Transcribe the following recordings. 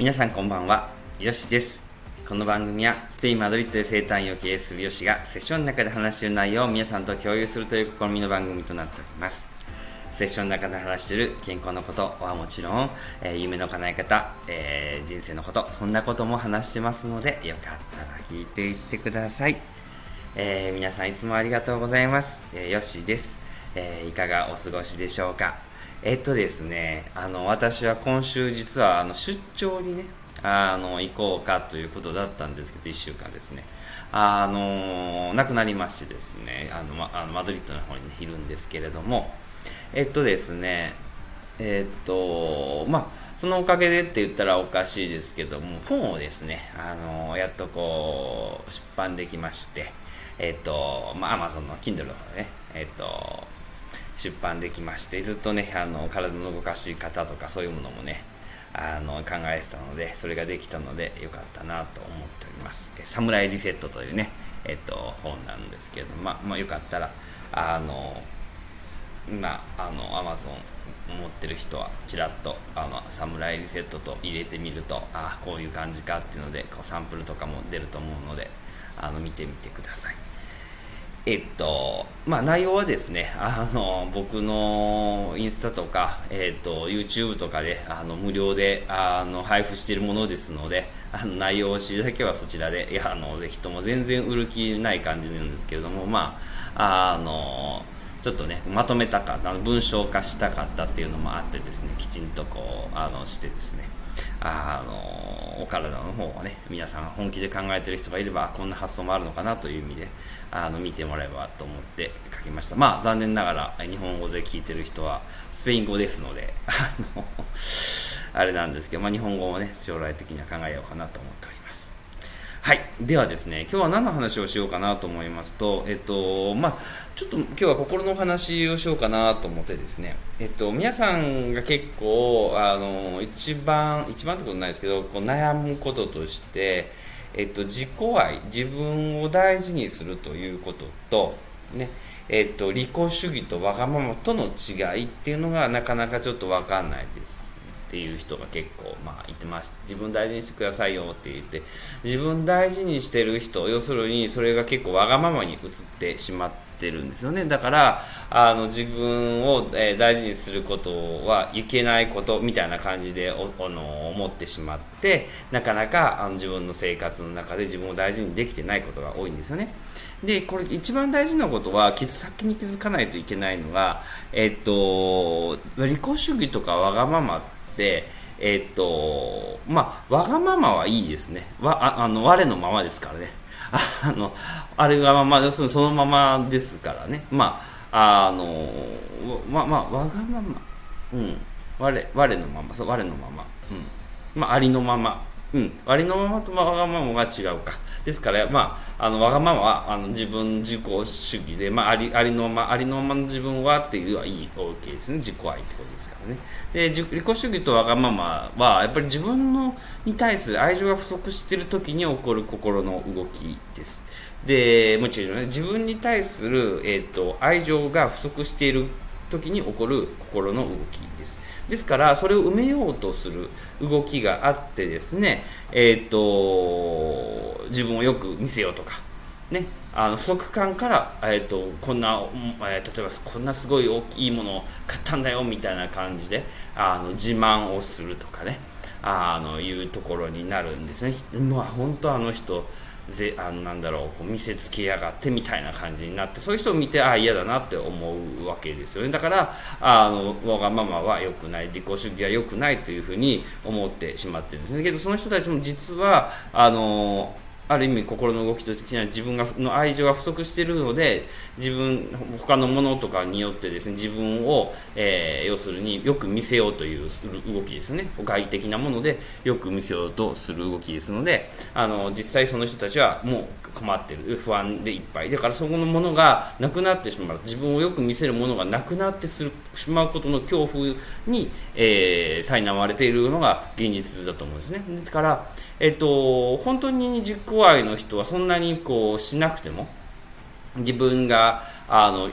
皆さんこんばんは、よしです。この番組はスペイン・マドリッドで生誕を経営するよしがセッションの中で話している内容を皆さんと共有するという試みの番組となっております。セッションの中で話している健康のことはもちろん、えー、夢の叶え方、えー、人生のこと、そんなことも話してますので、よかったら聞いていってください。えー、皆さんいつもありがとうございます。えー、よしです。えいかがお過ごしでしょうか？えっとですね、あの、私は今週実はあの出張にね、あの、行こうかということだったんですけど、1週間ですね。あの、亡くなりましてですね、あの、ま、あのマドリッドの方に、ね、いるんですけれども、えっとですね、えっと、まあ、そのおかげでって言ったらおかしいですけども、本をですね、あの、やっとこう、出版できまして、えっと、まあ、アマゾンの Kindle の方ね、えっと、出版できまして、ずっとね、あの、体の動かし方とかそういうものもね、あの、考えてたので、それができたので、よかったなと思っております。サムライリセットというね、えっと、本なんですけれど、まあ、まあ、よかったら、あの、今、あの、アマゾン持ってる人は、ちらっと、あの、サムライリセットと入れてみると、ああ、こういう感じかっていうので、こう、サンプルとかも出ると思うので、あの、見てみてください。えっと、まあ内容はですね、あの、僕のインスタとか、えっと、YouTube とかで、あの、無料で、あの、配布しているものですので、あの、内容を知るだけはそちらで、いや、あの、ぜひとも全然売る気ない感じなんですけれども、まあ、あの、ちょっとね、まとめたかった、文章化したかったっていうのもあってですね、きちんとこう、あの、してですね、あの、お体の方はね、皆さん本気で考えてる人がいれば、こんな発想もあるのかなという意味で、あの、見てもらえばと思って書きました。まあ、残念ながら、日本語で聞いてる人は、スペイン語ですので、あの、あれなんですけど、まあ、日本語もね、将来的には考えようかなと思っております。はい。ではですね、今日は何の話をしようかなと思いますと、えっと、まあ、ちょっと今日は心のお話をしようかなと思ってですね、えっと、皆さんが結構、あの、一番、一番ってことないですけど、こう悩むこととして、えっと、自己愛、自分を大事にするということと、ね、えっと、利己主義とわがままとの違いっていうのがなかなかちょっとわかんないです。っていう人が結構、まあ、言ってます。自分大事にしてくださいよって言って、自分大事にしてる人、要するにそれが結構わがままに移ってしまってるんですよね。だから、あの、自分を、えー、大事にすることはいけないことみたいな感じでお、の、思ってしまって、なかなか、あの、自分の生活の中で自分を大事にできてないことが多いんですよね。で、これ一番大事なことは、先に気づかないといけないのが、えっと、利己主義とかわがまま、え、っと、まあ、わがままはいいですね。わ、ああの、我のままですからね。あの、あれがまま、要するにそのままですからね。まあ、あの、ま、まあ、わがまま、うん。我、我のまま、そう、我のまま。うん。まあ、ありのまま。うん、ありのままとわがままが違うか。ですから、まあ、あの、わがままは、あの、自分自己主義で、まあ、あり、ありのまま、ありのままの自分はっていうのはいい、OK ですね。自己愛ってことですからね。で、利己主義とわがままは、やっぱり自分の、に対する愛情が不足している時に起こる心の動きです。で、もちろんね、自分に対する、えっ、ー、と、愛情が不足している時に起こる心の動きです。ですから、それを埋めようとする動きがあってですね、えっ、ー、と、自分をよく見せようとか、ね、あの不足感から、えーと、こんな、えー、例えばこんなすごい大きいものを買ったんだよみたいな感じであの自慢をするとかねあのいうところになるんですね。まあ、本当あの人ぜあのなんだろうこう見せつけやがってみたいな感じになってそういう人を見てああ嫌だなって思うわけですよね。だからあのわがままは良くない利己主義は良くないというふうに思ってしまってるんですね。けどその人たちも実はあのある意味心の動きとしては自分がの愛情が不足しているので自分他のものとかによってですね自分を、えー、要するによく見せようという動きですね。外的なものでよく見せようとする動きですのであの実際その人たちはもう困ってる不安でいっぱい。だからそこのものがなくなってしまう。自分をよく見せるものがなくなってしまうことの恐怖に、えー、苛まれているのが現実だと思うんですね。ですからえっと、本当に実行愛の人はそんなにこうしなくても、自分が、あの、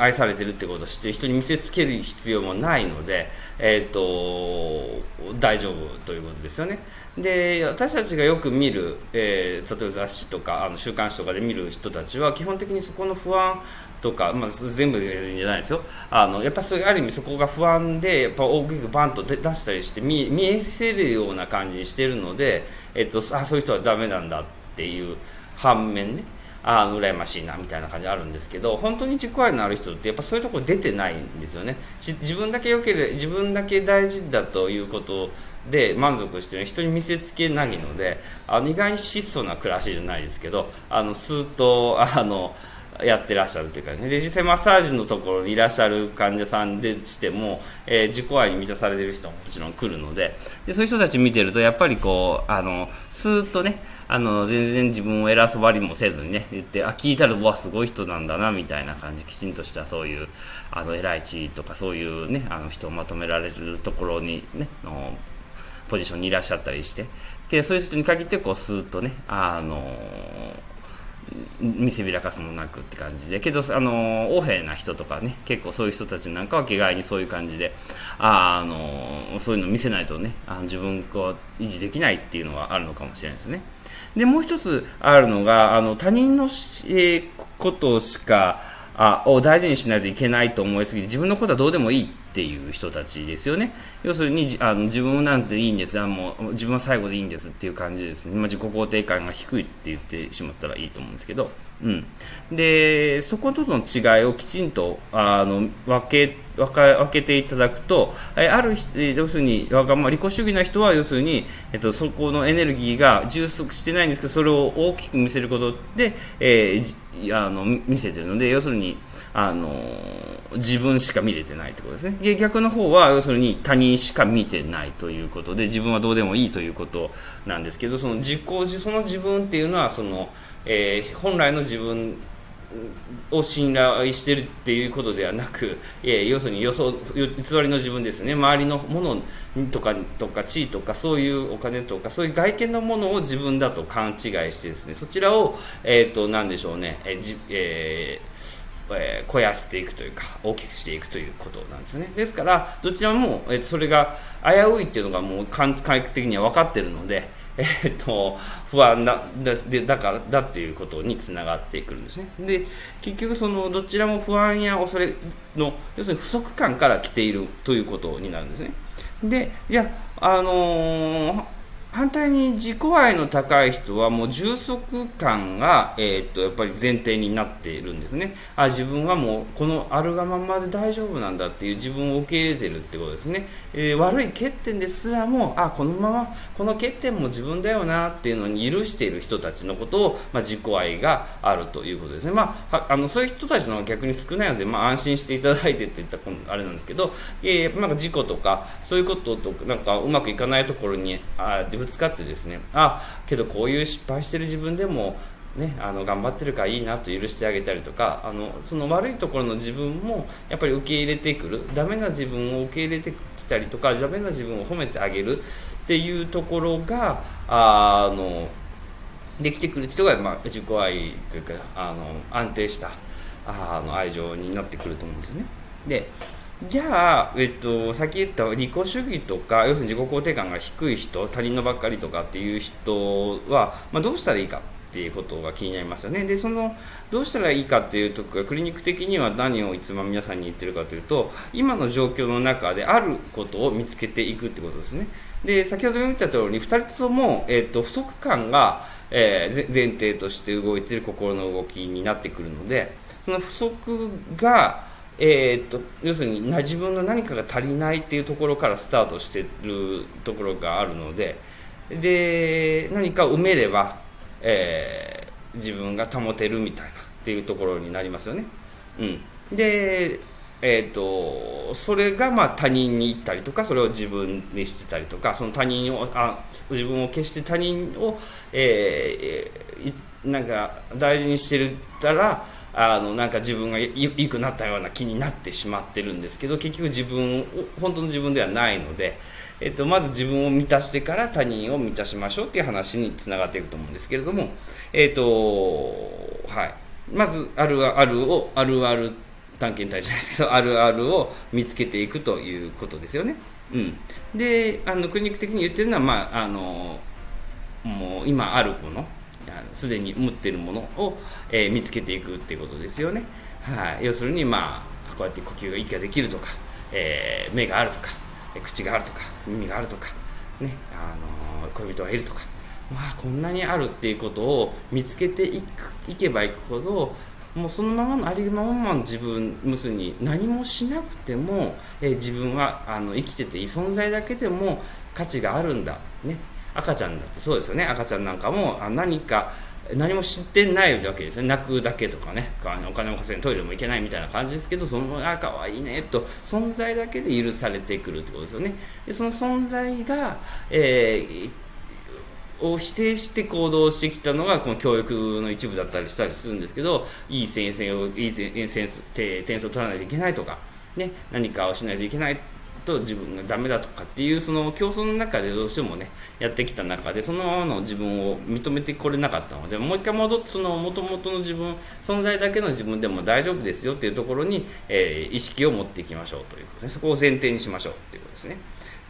愛されてるってことをして人に見せつける必要もないので、えーと、大丈夫ということですよね。で私たちがよく見る、えー、例えば雑誌とかあの週刊誌とかで見る人たちは基本的にそこの不安とか、まあ、全部じゃないですよあのやっぱある意味そこが不安でやっぱ大きくバンと出したりして見見えせるような感じにしてるので、えっと、あそういう人はダメなんだっていう反面ねああ羨ましいなみたいな感じあるんですけど本当に自己愛のある人ってやっぱそういうとこ出てないんですよね。自分だけ良ければ自分だけ大事だということで満足してる人に見せつけないのであの意外に質素な暮らしじゃないですけどあのスーッとあのやってらっしゃるというかね。で実際マッサージのところにいらっしゃる患者さんでしても、えー、自己愛に満たされてる人ももちろん来るので。でそういう人たち見てるとやっぱりこうあのスーッとねあの全然自分を偉そうばりもせずにね言ってあ聞いたらうわすごい人なんだなみたいな感じきちんとしたそういうあの偉い地位とかそういうねあの人をまとめられるところにねのポジションにいらっしゃったりして。でそういう人に限ってこうスーッとねあの見せびらかすもなくって感じで。けどあの横柄な人とかね結構そういう人たちなんかは気概にそういう感じでああのそういうの見せないとねあ自分を維持できないっていうのはあるのかもしれないですね。でもう一つあるのがあの他人の、えー、ことしかあを大事にしないといけないと思いすぎて自分のことはどうでもいいっていう人たちですよね。要するにあの自分なんていいんですあもう自分は最後でいいんですっていう感じですね。まあ、自己肯定感が低いって言ってしまったらいいと思うんですけど、うん、でそことの違いをきちんとあの分け分か分けていただくと、えある要するにわがま利己主義な人は要するに、えっと、そこのエネルギーが充足してないんですけどそれを大きく見せることで、えー、あの見せてるので要するにあの自分しか見れてないということですね。で逆の方は要するに他人しか見てないということで自分はどうでもいいということなんですけどその自己その自分っていうのはその、えー、本来の自分を信頼してるっていうことではなく、え要するに予想偽りの自分ですね。周りのものとかとか地位とかそういうお金とかそういう外見のものを自分だと勘違いしてですねそちらを、えーと、何でしょうね、えーじえーえー、肥やしていくというか大きくしていくということなんですね。ですからどちらも、えー、それが危ういっていうのがもう感覚的には分かってるので、えー、っと不安だでだからだっていうことにつながってくるんですね。で結局そのどちらも不安や恐れの要するに不足感から来ているということになるんですね。でいやあのー反対に自己愛の高い人はもう充足感が、えー、っとやっぱり前提になっているんですね。あ自分はもうこのあるがままで大丈夫なんだっていう自分を受け入れてるってことですね、えー、悪い欠点ですらもあこのままこの欠点も自分だよなっていうのに許している人たちのことを、まあ、自己愛があるということですね。まああのそういう人たちの方が逆に少ないので、まあ、安心していただいてって言ったらあれなんですけど、えー、なんか事故とかそういうこととなんかうまくいかないところにあぶつかってですねあけどこういう失敗してる自分でもね、あの頑張ってるからいいなと許してあげたりとかあのその悪いところの自分もやっぱり受け入れてくるダメな自分を受け入れてきたりとかダメな自分を褒めてあげるっていうところがあのできてくる人が、まあ、自己愛というかあの安定したあの愛情になってくると思うんですよね。でじゃあ、えっと、さっき言った利己主義とか要するに自己肯定感が低い人他人のばっかりとかっていう人は、まあ、どうしたらいいかっていうことが気になりますよね。でそのどうしたらいいかっていうとクリニック的には何をいつも皆さんに言ってるかというと今の状況の中であることを見つけていくってことですね。で先ほど言った通り2人とも、えっと、不足感が、えー、前提として動いている心の動きになってくるのでその不足がえー、っと要するに自分の何かが足りないっていうところからスタートしてるところがあるのでで何か埋めれば、えー、自分が保てるみたいなっていうところになりますよね。うん、でえーと、それがまあ他人に言ったりとかそれを自分にしてたりとかその他人をあ自分を決して他人を、えー、なんか大事にしてるたらあのなんか自分が良くなったような気になってしまってるんですけど結局自分本当の自分ではないので、えっと、まず自分を満たしてから他人を満たしましょうっていう話につながっていくと思うんですけれども、えっとはい、まずあるあるをあるある探検隊じゃないですけどあるあるを見つけていくということですよね。うん、であのクリニック的に言ってるのは、まあ、あのもう今あるもの。すでに持ってるものを、えー、見つけていくっていうことですよね。はい、要するに、まあ、こうやって呼吸が息ができるとか、えー、目があるとか口があるとか耳があるとか、ね、あの恋人がいるとか、まあ、こんなにあるっていうことを見つけていくいけばいくほどもうそのままのありのままの自分むすに何もしなくても、えー、自分はあの生きてていい存在だけでも価値があるんだ、ね、赤ちゃんだってそうですよね。赤ちゃんなんかも何か何も知ってないわけですね。泣くだけとかね。お金も稼いトイレも行けないみたいな感じですけどそのあ可愛いねと存在だけで許されてくるってことですよね。でその存在が、えーを否定して行動してきたのがこの教育の一部だったりしたりするんですけどいい先生をいい点数点数を取らないといけないとか、ね、何かをしないといけないと自分がダメだとかっていうその競争の中でどうしてもねやってきた中でそのままの自分を認めてこれなかったのでもう一回戻ってその元々の自分存在だけの自分でも大丈夫ですよっていうところに、えー、意識を持っていきましょうということですねそこを前提にしましょうということですね。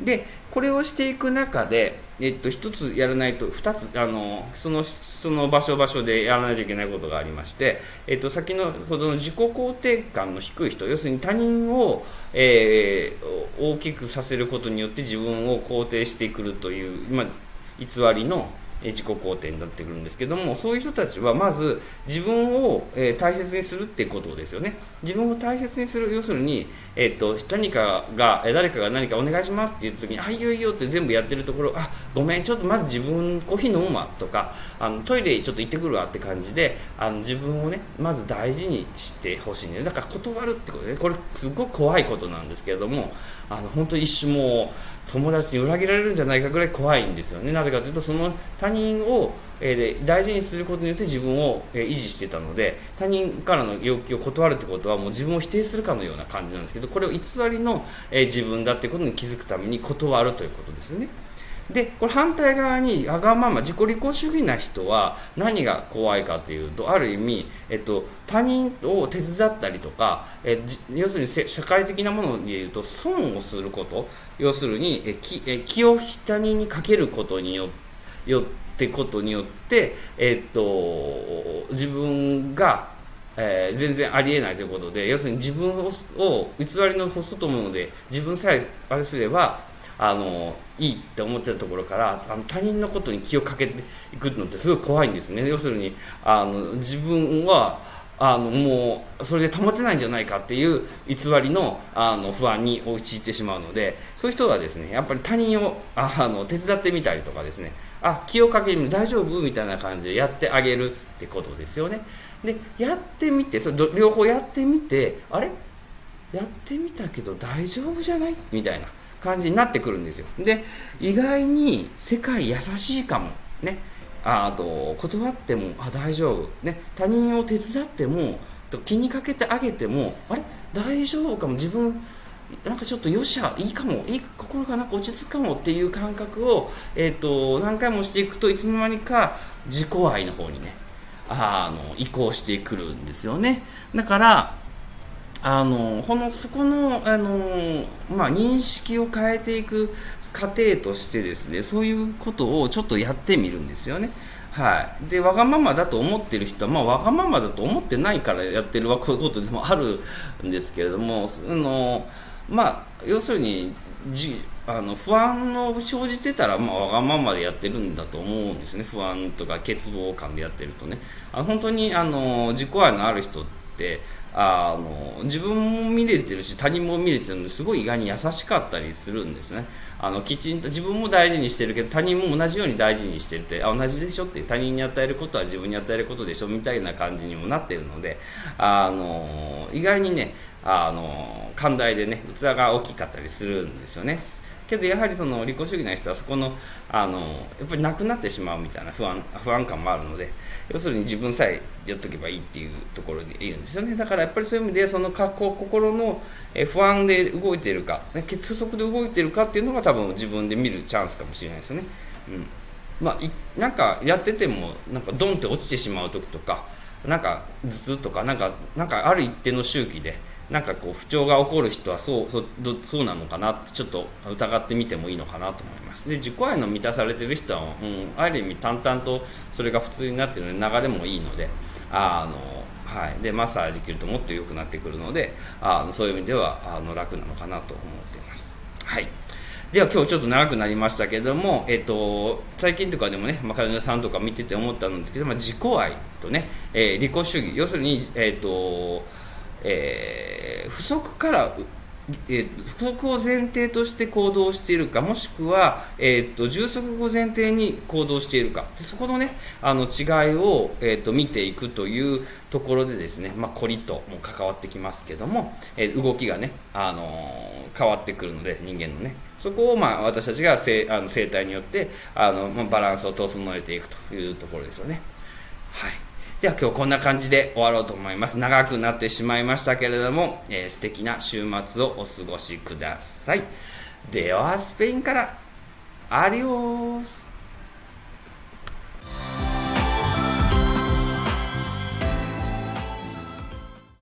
でこれをしていく中で、えっと、1つやらないと2つあのそのその場所場所でやらないといけないことがありまして、えっと、先のほどの自己肯定感の低い人要するに他人を、えー、大きくさせることによって自分を肯定してくるという、まあ、偽りの自己肯定になってくるんですけどもそういう人たちはまず自分を、え大切にするってことですよね。自分を大切にする要するに、えーと、何かが誰かが何かお願いしますって言った時にあいいよいいよって全部やってるところあごめんちょっとまず自分コーヒー飲むわとかあのトイレちょっと行ってくるわって感じであの自分をねまず大事にしてほしいんでだから断るってことね。これすごく怖いことなんですけれどもあの本当一種もう友達に裏切られるんじゃないかぐらい怖いんですよね。なぜかというと、その他人を、えー、大事にすることによって自分を、えー、維持してたので、他人からの要求を断るってことはもう自分を否定するかのような感じなんですけど、これを偽りの、えー、自分だってことに気づくために断るということですね。でこれ反対側にわがまま自己利己主義な人は何が怖いかというとある意味、えっと、他人を手伝ったりとか、え要するに社会的なものでいうと損をすること。要するにえ気え気を他人にかけることによってことによって、えっと、自分がえー、全然ありえないということで要するに自分を偽りの外もので自分さえあれすればあのいいって思ってたところからあの他人のことに気をかけていくのってすごい怖いんですね。要するにあの自分はあのもうそれで保てないんじゃないかっていう偽りのあの不安に陥ってしまうのでそういう人はですねやっぱり他人をあの手伝ってみたりとかですねあ気をかける大丈夫みたいな感じでやってあげるってことですよね。でやってみてそれ両方やってみてあれ？やってみたけど大丈夫じゃない？みたいな。感じになってくるんですよ。で、意外に世界優しいかも。ね。あと、断っても、あ、大丈夫。ね。他人を手伝っても、気にかけてあげても、あれ？大丈夫かも。自分、なんかちょっとよっしゃ、いいかも。いい心がな？んか落ち着くかもっていう感覚を、えっ、ー、と、何回もしていくといつの間にか自己愛の方にね、あの、移行してくるんですよね。だから、あのこのそこのあの、まあ、認識を変えていく過程としてですねそういうことをちょっとやってみるんですよね。はい、でわがままだと思ってる人は、まあ、わがままだと思ってないからやってることでもあるんですけれどもあの、まあ、要するにじあの不安を生じてたら、まあ、わがままでやってるんだと思うんですね。不安とか欠乏感でやってるとね。あ本当にあの自己愛のある人ってあの自分も見れてるし他人も見れてるのですごい意外に優しかったりするんですね。あのきちんと自分も大事にしてるけど他人も同じように大事にしてるってあ同じでしょって他人に与えることは自分に与えることでしょみたいな感じにもなってるのであの意外にねあの寛大でね器が大きかったりするんですよね。けどやはりその利己主義な人はそこのあのやっぱりなくなってしまうみたいな不安不安感もあるので要するに自分さえやっとけばいいっていうところでいるんですよねだからやっぱりそういう意味でその心の不安で動いてるか血足で動いてるかっていうのが多分自分で見るチャンスかもしれないですね。うんまあ、なんかやっててもなんかドンって落ちてしまう時とかなんか頭痛とかなんかなんかある一定の周期でなんかこう不調が起こる人はそうそうそうなのかなってちょっと疑ってみてもいいのかなと思います。で自己愛の満たされてる人は、うん、ある意味淡々とそれが普通になってるので流れもいいのであの、はい、でマッサージ切るともっと良くなってくるのであのそういう意味ではあの楽なのかなと思っています。はい。では今日ちょっと長くなりましたけれども、えっと、最近とかでもね、まあ、金田さんとか見てて思ったんですけど、まあ、自己愛とね、えー、利己主義、要するに、えっと、えー、不足からえー、不足を前提として行動しているか、もしくは、えーと、充足を前提に行動しているか、でそこの,、ね、あの違いを、えーと、見ていくというところでですね、まあ、コリとも関わってきますけども、えー、動きがね、あのー、変わってくるので、人間のね、そこを、まあ、私たちが生あの生態によってあの、まあ、バランスを整えていくというところですよね。はい。では今日こんな感じで終わろうと思います。長くなってしまいましたけれども、えー、素敵な週末をお過ごしください。では、スペインから、アリオース